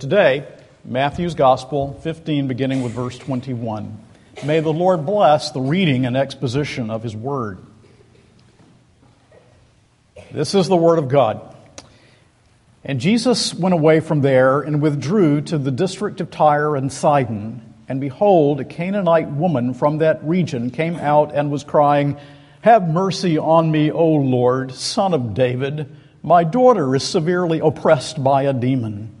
Today, Matthew's Gospel 15, beginning with verse 21. May the Lord bless the reading and exposition of His Word. This is the Word of God. And Jesus went away from there and withdrew to the district of Tyre and Sidon. And behold, a Canaanite woman from that region came out and was crying, Have mercy on me, O Lord, son of David. My daughter is severely oppressed by a demon.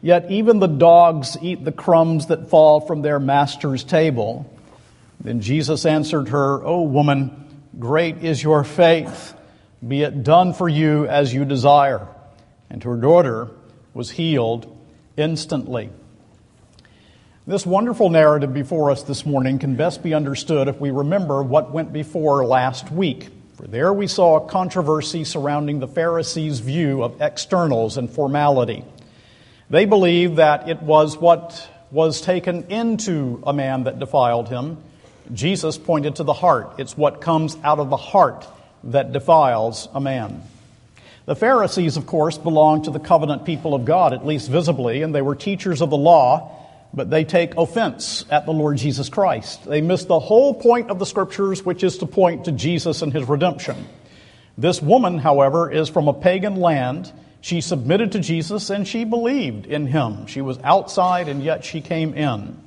Yet even the dogs eat the crumbs that fall from their master's table. Then Jesus answered her, O woman, great is your faith. Be it done for you as you desire. And her daughter was healed instantly. This wonderful narrative before us this morning can best be understood if we remember what went before last week. For there we saw a controversy surrounding the Pharisees' view of externals and formality. They believed that it was what was taken into a man that defiled him. Jesus pointed to the heart. It's what comes out of the heart that defiles a man. The Pharisees, of course, belonged to the covenant people of God, at least visibly, and they were teachers of the law, but they take offense at the Lord Jesus Christ. They miss the whole point of the scriptures, which is to point to Jesus and his redemption. This woman, however, is from a pagan land. She submitted to Jesus and she believed in him. She was outside and yet she came in.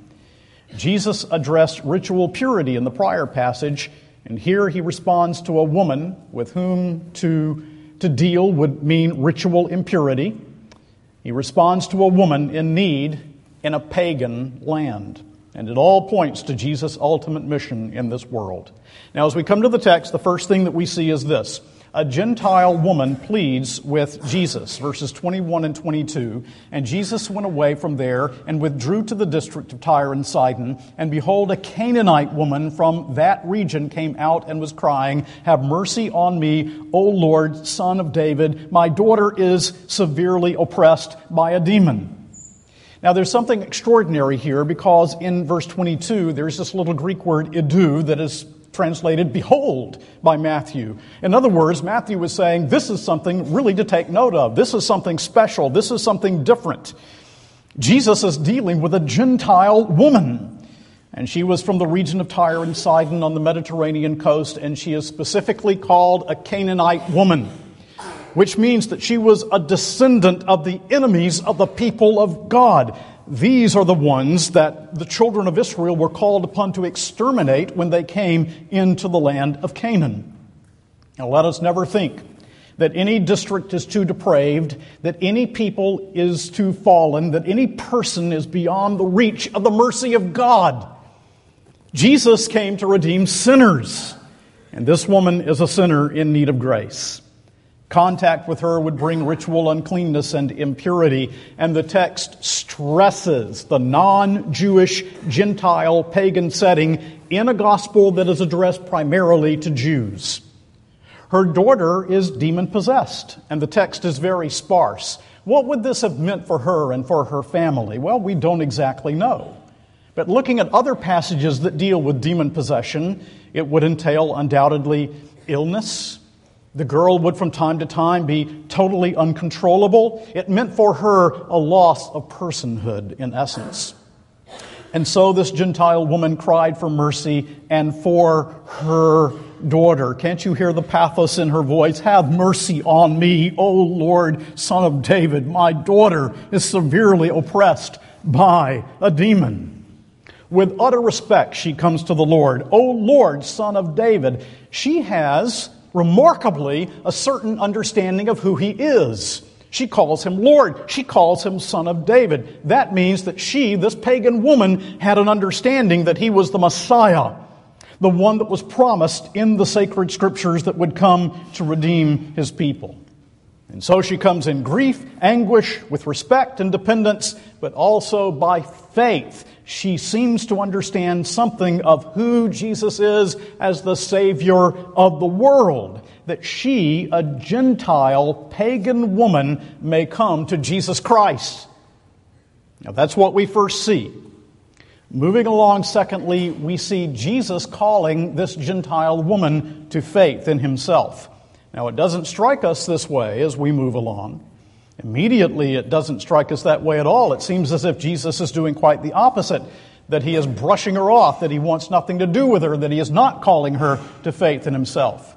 Jesus addressed ritual purity in the prior passage, and here he responds to a woman with whom to, to deal would mean ritual impurity. He responds to a woman in need in a pagan land. And it all points to Jesus' ultimate mission in this world. Now, as we come to the text, the first thing that we see is this a Gentile woman pleads with Jesus, verses 21 and 22. And Jesus went away from there and withdrew to the district of Tyre and Sidon. And behold, a Canaanite woman from that region came out and was crying, Have mercy on me, O Lord, son of David. My daughter is severely oppressed by a demon. Now, there's something extraordinary here because in verse 22, there's this little Greek word, idu, that is translated behold by Matthew. In other words, Matthew was saying this is something really to take note of. This is something special. This is something different. Jesus is dealing with a Gentile woman. And she was from the region of Tyre and Sidon on the Mediterranean coast, and she is specifically called a Canaanite woman, which means that she was a descendant of the enemies of the people of God. These are the ones that the children of Israel were called upon to exterminate when they came into the land of Canaan. Now, let us never think that any district is too depraved, that any people is too fallen, that any person is beyond the reach of the mercy of God. Jesus came to redeem sinners, and this woman is a sinner in need of grace. Contact with her would bring ritual uncleanness and impurity, and the text stresses the non Jewish, Gentile, pagan setting in a gospel that is addressed primarily to Jews. Her daughter is demon possessed, and the text is very sparse. What would this have meant for her and for her family? Well, we don't exactly know. But looking at other passages that deal with demon possession, it would entail undoubtedly illness, the girl would from time to time be totally uncontrollable. It meant for her a loss of personhood, in essence. And so this Gentile woman cried for mercy and for her daughter. Can't you hear the pathos in her voice? Have mercy on me, O Lord, son of David. My daughter is severely oppressed by a demon. With utter respect, she comes to the Lord. O Lord, son of David. She has remarkably, a certain understanding of who he is. She calls him Lord. She calls him Son of David. That means that she, this pagan woman, had an understanding that he was the Messiah, the one that was promised in the sacred scriptures that would come to redeem his people. And so she comes in grief, anguish, with respect and dependence, but also by faith. She seems to understand something of who Jesus is as the Savior of the world. That she, a Gentile, pagan woman, may come to Jesus Christ. Now that's what we first see. Moving along, secondly, we see Jesus calling this Gentile woman to faith in himself. Now, it doesn't strike us this way as we move along. Immediately, it doesn't strike us that way at all. It seems as if Jesus is doing quite the opposite that he is brushing her off, that he wants nothing to do with her, that he is not calling her to faith in himself.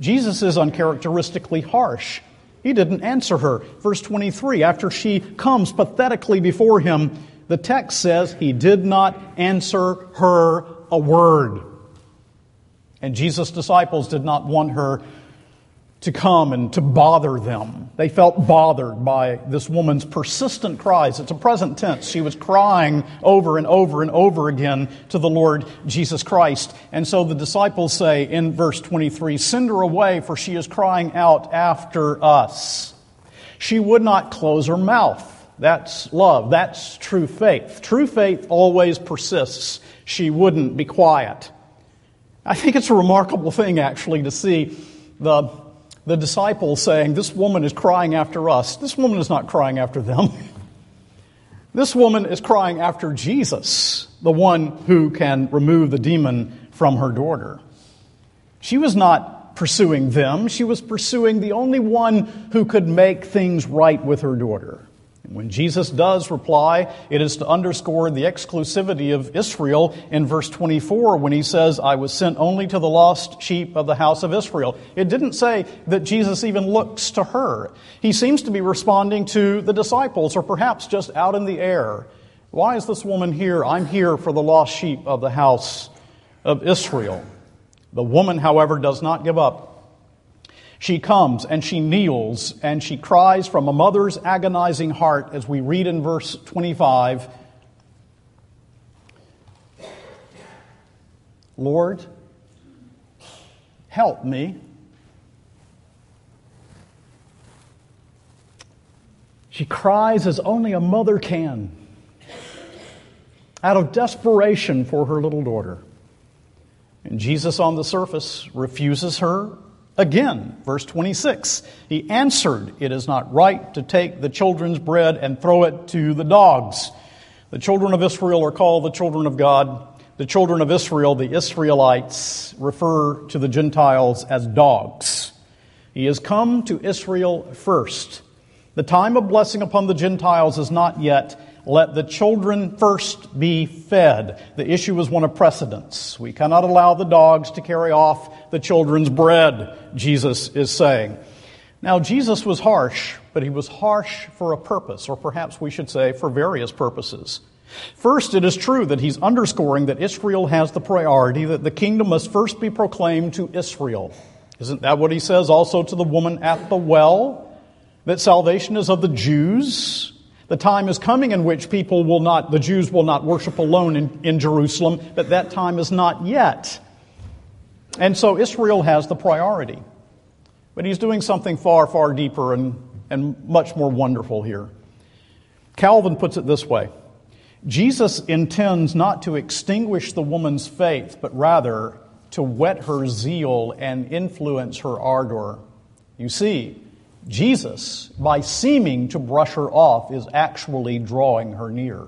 Jesus is uncharacteristically harsh. He didn't answer her. Verse 23, after she comes pathetically before him, the text says he did not answer her a word. And Jesus' disciples did not want her to come and to bother them. They felt bothered by this woman's persistent cries. It's a present tense. She was crying over and over and over again to the Lord Jesus Christ. And so the disciples say in verse 23 Send her away, for she is crying out after us. She would not close her mouth. That's love. That's true faith. True faith always persists. She wouldn't be quiet. I think it's a remarkable thing, actually, to see the the disciples saying, This woman is crying after us. This woman is not crying after them. this woman is crying after Jesus, the one who can remove the demon from her daughter. She was not pursuing them, she was pursuing the only one who could make things right with her daughter. When Jesus does reply, it is to underscore the exclusivity of Israel in verse 24 when he says, I was sent only to the lost sheep of the house of Israel. It didn't say that Jesus even looks to her. He seems to be responding to the disciples or perhaps just out in the air. Why is this woman here? I'm here for the lost sheep of the house of Israel. The woman, however, does not give up. She comes and she kneels and she cries from a mother's agonizing heart, as we read in verse 25 Lord, help me. She cries as only a mother can, out of desperation for her little daughter. And Jesus, on the surface, refuses her Again, verse 26, he answered, It is not right to take the children's bread and throw it to the dogs. The children of Israel are called the children of God. The children of Israel, the Israelites, refer to the Gentiles as dogs. He has come to Israel first. The time of blessing upon the Gentiles is not yet, let the children first be fed. The issue is one of precedence. We cannot allow the dogs to carry off the children's bread, Jesus is saying. Now, Jesus was harsh, but he was harsh for a purpose, or perhaps we should say for various purposes. First, it is true that he's underscoring that Israel has the priority, that the kingdom must first be proclaimed to Israel. Isn't that what he says also to the woman at the well? That salvation is of the Jews? The time is coming in which people will not, the Jews will not worship alone in, in Jerusalem, but that time is not yet. And so Israel has the priority. But he's doing something far, far deeper and, and much more wonderful here. Calvin puts it this way Jesus intends not to extinguish the woman's faith, but rather to whet her zeal and influence her ardor. You see, Jesus, by seeming to brush her off, is actually drawing her near.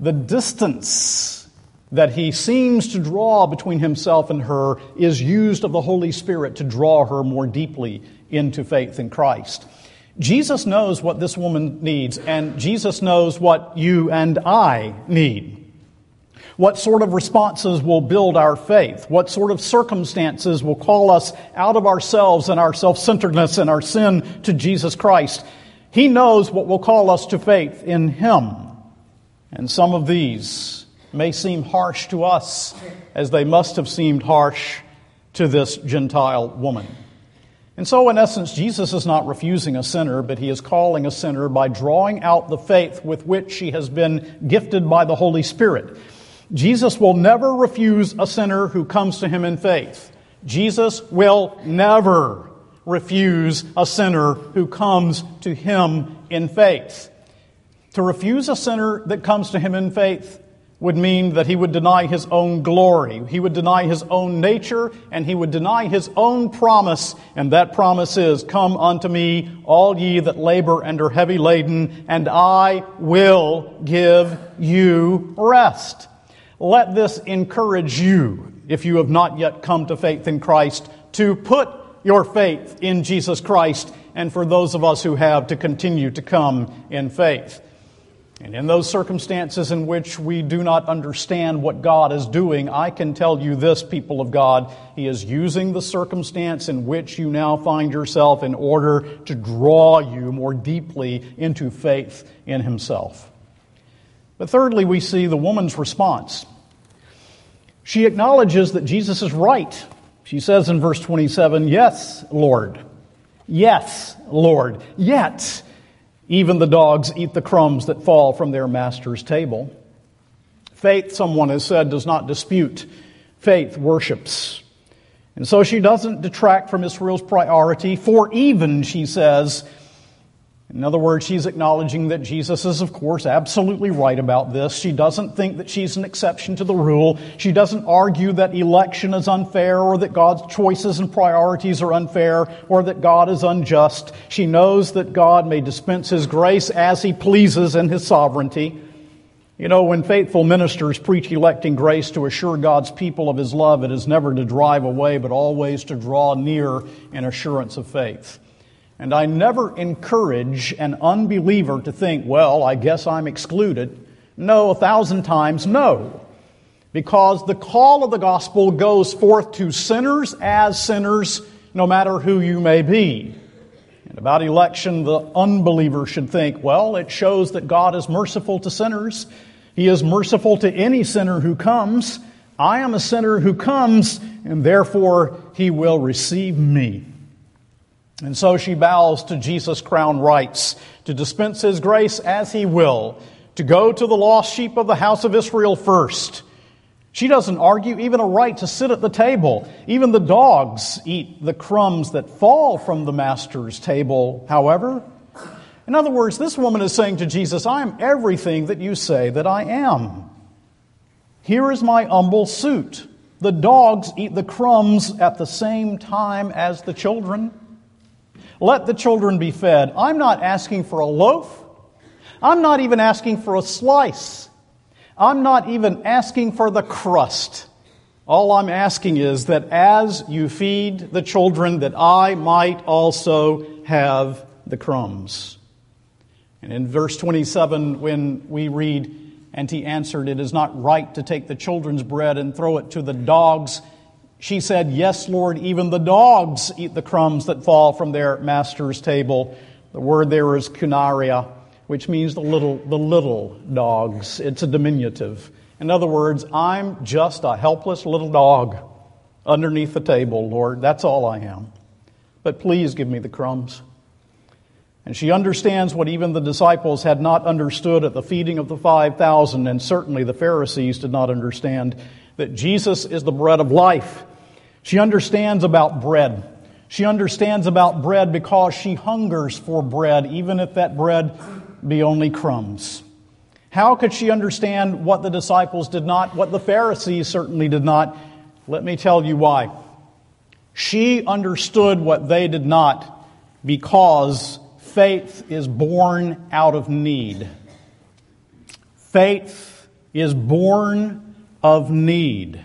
The distance that he seems to draw between himself and her is used of the Holy Spirit to draw her more deeply into faith in Christ. Jesus knows what this woman needs, and Jesus knows what you and I need. What sort of responses will build our faith? What sort of circumstances will call us out of ourselves and our self centeredness and our sin to Jesus Christ? He knows what will call us to faith in Him. And some of these may seem harsh to us, as they must have seemed harsh to this Gentile woman. And so, in essence, Jesus is not refusing a sinner, but he is calling a sinner by drawing out the faith with which she has been gifted by the Holy Spirit. Jesus will never refuse a sinner who comes to him in faith. Jesus will never refuse a sinner who comes to him in faith. To refuse a sinner that comes to him in faith would mean that he would deny his own glory, he would deny his own nature, and he would deny his own promise. And that promise is, Come unto me, all ye that labor and are heavy laden, and I will give you rest. Let this encourage you, if you have not yet come to faith in Christ, to put your faith in Jesus Christ, and for those of us who have, to continue to come in faith. And in those circumstances in which we do not understand what God is doing, I can tell you this, people of God, He is using the circumstance in which you now find yourself in order to draw you more deeply into faith in Himself. But thirdly, we see the woman's response. She acknowledges that Jesus is right. She says in verse 27, Yes, Lord. Yes, Lord. Yet, even the dogs eat the crumbs that fall from their master's table. Faith, someone has said, does not dispute. Faith worships. And so she doesn't detract from Israel's priority, for even, she says, in other words, she's acknowledging that Jesus is, of course, absolutely right about this. She doesn't think that she's an exception to the rule. She doesn't argue that election is unfair or that God's choices and priorities are unfair or that God is unjust. She knows that God may dispense His grace as He pleases in His sovereignty. You know, when faithful ministers preach electing grace to assure God's people of His love, it is never to drive away, but always to draw near in assurance of faith. And I never encourage an unbeliever to think, well, I guess I'm excluded. No, a thousand times no. Because the call of the gospel goes forth to sinners as sinners, no matter who you may be. And about election, the unbeliever should think, well, it shows that God is merciful to sinners. He is merciful to any sinner who comes. I am a sinner who comes, and therefore he will receive me. And so she bows to Jesus' crown rights to dispense his grace as he will, to go to the lost sheep of the house of Israel first. She doesn't argue even a right to sit at the table. Even the dogs eat the crumbs that fall from the master's table, however. In other words, this woman is saying to Jesus, I am everything that you say that I am. Here is my humble suit. The dogs eat the crumbs at the same time as the children. Let the children be fed. I'm not asking for a loaf. I'm not even asking for a slice. I'm not even asking for the crust. All I'm asking is that as you feed the children, that I might also have the crumbs. And in verse 27, when we read, And he answered, It is not right to take the children's bread and throw it to the dogs. She said, Yes, Lord, even the dogs eat the crumbs that fall from their master's table. The word there is kunaria, which means the little, the little dogs. It's a diminutive. In other words, I'm just a helpless little dog underneath the table, Lord. That's all I am. But please give me the crumbs. And she understands what even the disciples had not understood at the feeding of the 5,000, and certainly the Pharisees did not understand that Jesus is the bread of life she understands about bread. She understands about bread because she hungers for bread, even if that bread be only crumbs. How could she understand what the disciples did not, what the Pharisees certainly did not? Let me tell you why. She understood what they did not because faith is born out of need. Faith is born of need.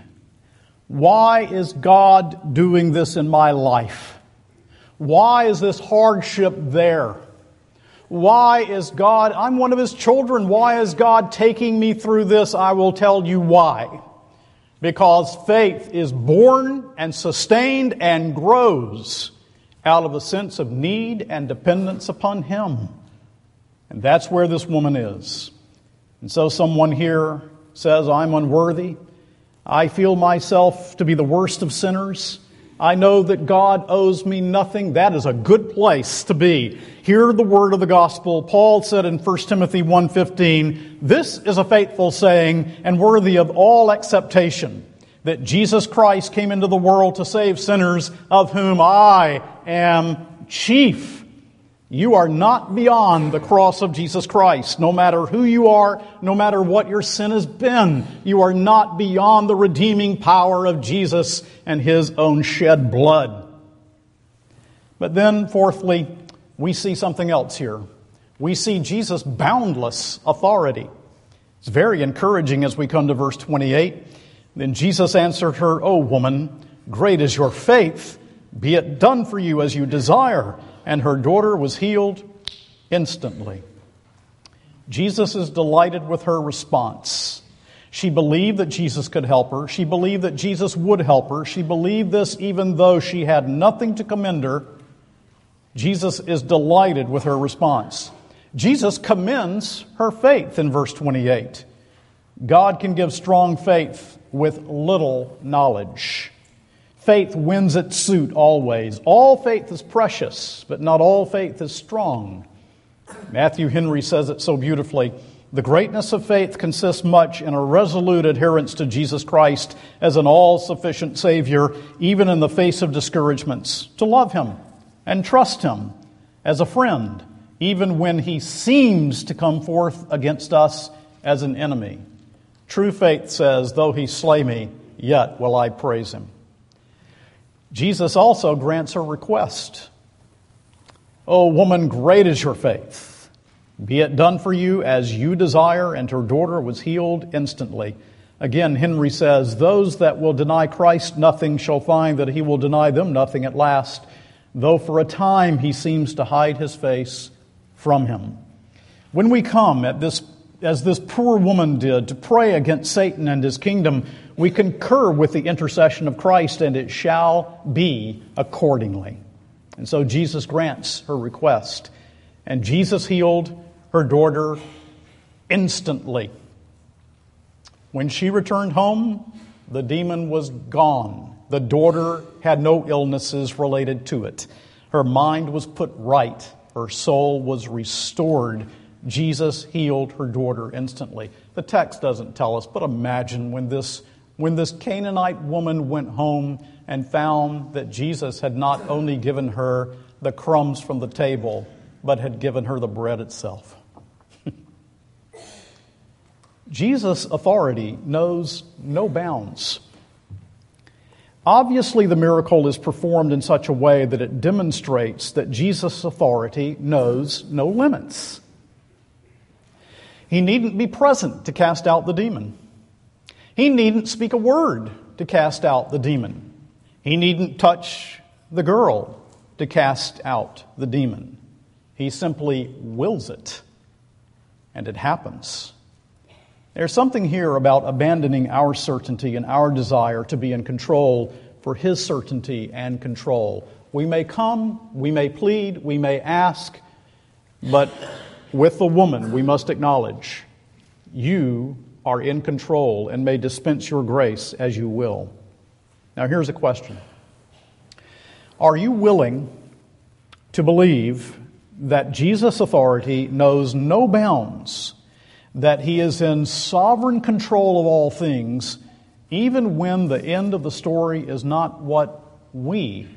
Why is God doing this in my life? Why is this hardship there? Why is God, I'm one of His children, why is God taking me through this? I will tell you why. Because faith is born and sustained and grows out of a sense of need and dependence upon Him. And that's where this woman is. And so someone here says, I'm unworthy. I feel myself to be the worst of sinners. I know that God owes me nothing. That is a good place to be. Hear the word of the gospel. Paul said in 1 Timothy 1:15, "This is a faithful saying and worthy of all acceptation, that Jesus Christ came into the world to save sinners, of whom I am chief. You are not beyond the cross of Jesus Christ. No matter who you are, no matter what your sin has been, you are not beyond the redeeming power of Jesus and his own shed blood. But then, fourthly, we see something else here. We see Jesus' boundless authority. It's very encouraging as we come to verse 28. Then Jesus answered her, O woman, great is your faith. Be it done for you as you desire. And her daughter was healed instantly. Jesus is delighted with her response. She believed that Jesus could help her. She believed that Jesus would help her. She believed this even though she had nothing to commend her. Jesus is delighted with her response. Jesus commends her faith in verse 28. God can give strong faith with little knowledge. Faith wins its suit always. All faith is precious, but not all faith is strong. Matthew Henry says it so beautifully. The greatness of faith consists much in a resolute adherence to Jesus Christ as an all sufficient Savior, even in the face of discouragements, to love Him and trust Him as a friend, even when He seems to come forth against us as an enemy. True faith says, Though he slay me, yet will I praise him. Jesus also grants her request. O woman, great is your faith. Be it done for you as you desire, and her daughter was healed instantly. Again, Henry says, Those that will deny Christ nothing shall find that he will deny them nothing at last, though for a time he seems to hide his face from him. When we come at this as this poor woman did, to pray against Satan and his kingdom, we concur with the intercession of Christ, and it shall be accordingly. And so Jesus grants her request. And Jesus healed her daughter instantly. When she returned home, the demon was gone. The daughter had no illnesses related to it. Her mind was put right. Her soul was restored Jesus healed her daughter instantly. The text doesn't tell us, but imagine when this, when this Canaanite woman went home and found that Jesus had not only given her the crumbs from the table, but had given her the bread itself. Jesus' authority knows no bounds. Obviously, the miracle is performed in such a way that it demonstrates that Jesus' authority knows no limits. He needn't be present to cast out the demon. He needn't speak a word to cast out the demon. He needn't touch the girl to cast out the demon. He simply wills it, and it happens. There's something here about abandoning our certainty and our desire to be in control for His certainty and control. We may come, we may plead, we may ask, but with the woman, we must acknowledge you are in control and may dispense your grace as you will. Now, here's a question Are you willing to believe that Jesus' authority knows no bounds, that he is in sovereign control of all things, even when the end of the story is not what we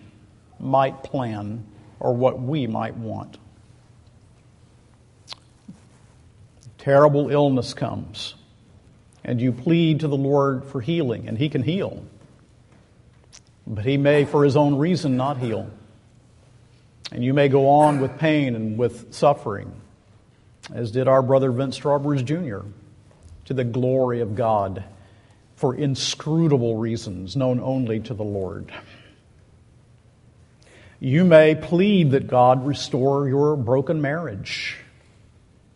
might plan or what we might want? terrible illness comes and you plead to the Lord for healing, and He can heal. But He may, for His own reason, not heal. And you may go on with pain and with suffering, as did our brother Vince Strawbridge Jr., to the glory of God for inscrutable reasons known only to the Lord. You may plead that God restore your broken marriage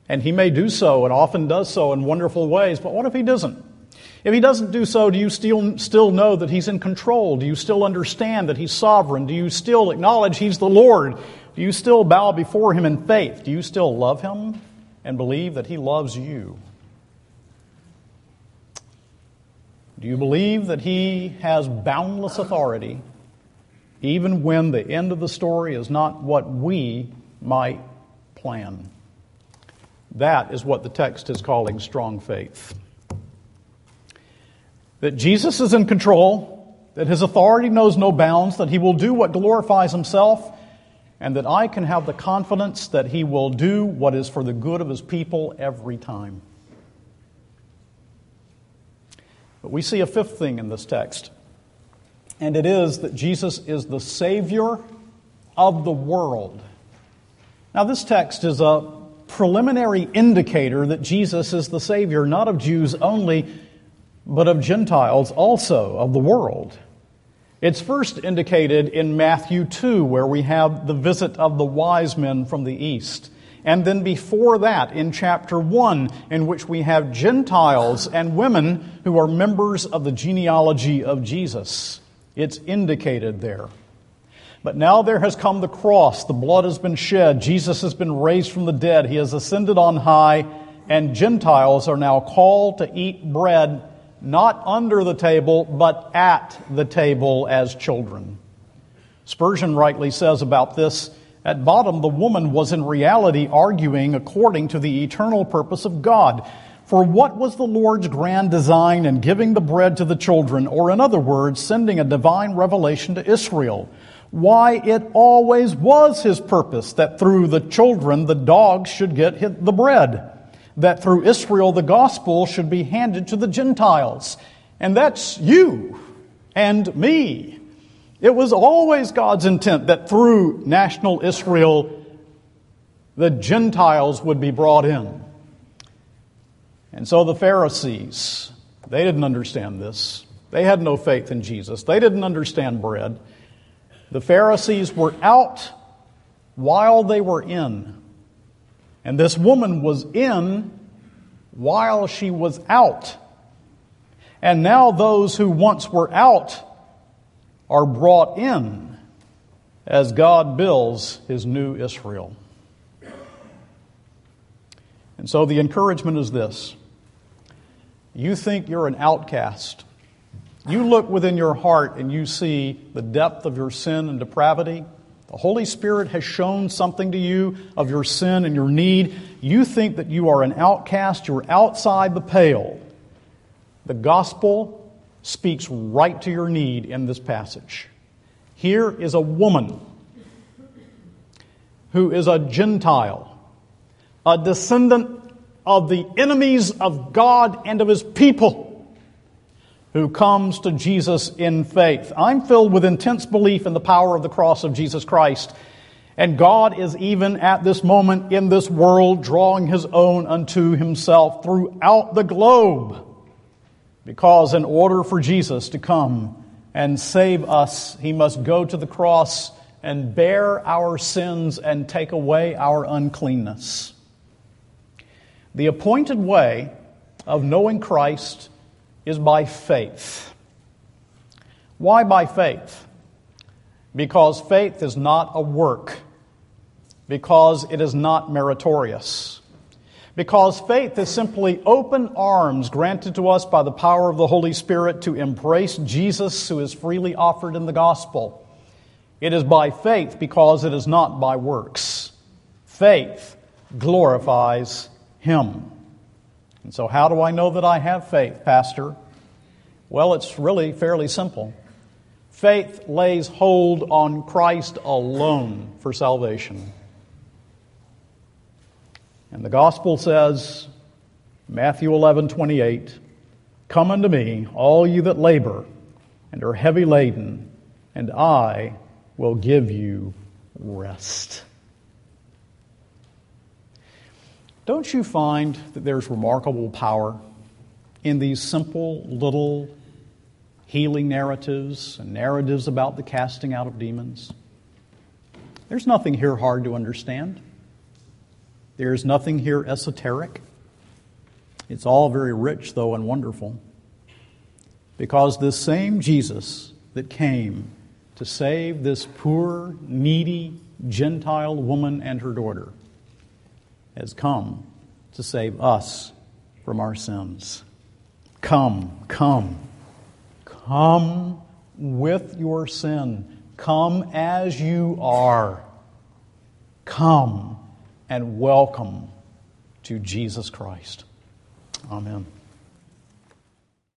and he may do so and often does so in wonderful ways, but what if he doesn't? If he doesn't do so, do you still, still know that he's in control? Do you still understand that he's sovereign? Do you still acknowledge he's the Lord? Do you still bow before him in faith? Do you still love him and believe that he loves you? Do you believe that he has boundless authority even when the end of the story is not what we might plan? That is what the text is calling strong faith. that Jesus is in control, that his authority knows no bounds, that he will do what glorifies himself, and that I can have the confidence that he will do what is for the good of his people every time. But we see a fifth thing in this text, and it is that Jesus is the Savior of the world. Now, this text is a preliminary indicator that Jesus is the Savior, not of Jews only, but of Gentiles also, of the world. It's first indicated in Matthew 2, where we have the visit of the wise men from the east. And then before that, in chapter 1, in which we have Gentiles and women who are members of the genealogy of Jesus. It's indicated there. But now there has come the cross. The blood has been shed. Jesus has been raised from the dead. He has ascended on high, and Gentiles are now called to eat bread not under the table, but at the table as children. Spurgeon rightly says about this at bottom, the woman was in reality arguing according to the eternal purpose of God. For what was the Lord's grand design in giving the bread to the children, or in other words, sending a divine revelation to Israel? Why, it always was his purpose that through the children the dogs should get the bread that through Israel the gospel should be handed to the Gentiles. And that's you and me. It was always God's intent that through national Israel the Gentiles would be brought in. And so the Pharisees, they didn't understand this. They had no faith in Jesus. They didn't understand bread. The Pharisees were out while they were in. And this woman was in while she was out. And now those who once were out are brought in as God builds his new Israel. And so the encouragement is this you think you're an outcast. You look within your heart and you see the depth of your sin and depravity. The Holy Spirit has shown something to you of your sin and your need. You think that you are an outcast, you're outside the pale. The gospel speaks right to your need in this passage. Here is a woman who is a Gentile, a descendant of the enemies of God and of his people who comes to Jesus in faith. I'm filled with intense belief in the power of the cross of Jesus Christ. And God is even at this moment in this world drawing his own unto himself throughout the globe. Because in order for Jesus to come and save us, he must go to the cross and bear our sins and take away our uncleanness. The appointed way of knowing Christ is by faith. Why by faith? Because faith is not a work, because it is not meritorious. Because faith is simply open arms granted to us by the power of the Holy Spirit to embrace Jesus who is freely offered in the gospel. It is by faith because it is not by works. Faith glorifies Him. And so, how do I know that I have faith, Pastor? Well, it's really fairly simple. Faith lays hold on Christ alone for salvation. And the gospel says, Matthew 11, 28, Come unto me, all you that labor and are heavy laden, and I will give you rest. Don't you find that there's remarkable power in these simple little healing narratives and narratives about the casting out of demons? There's nothing here hard to understand. There's nothing here esoteric. It's all very rich, though, and wonderful. Because this same Jesus that came to save this poor, needy Gentile woman and her daughter has come to save us from our sins. Come, come. Come with your sin. Come as you are. Come and welcome to Jesus Christ. Amen.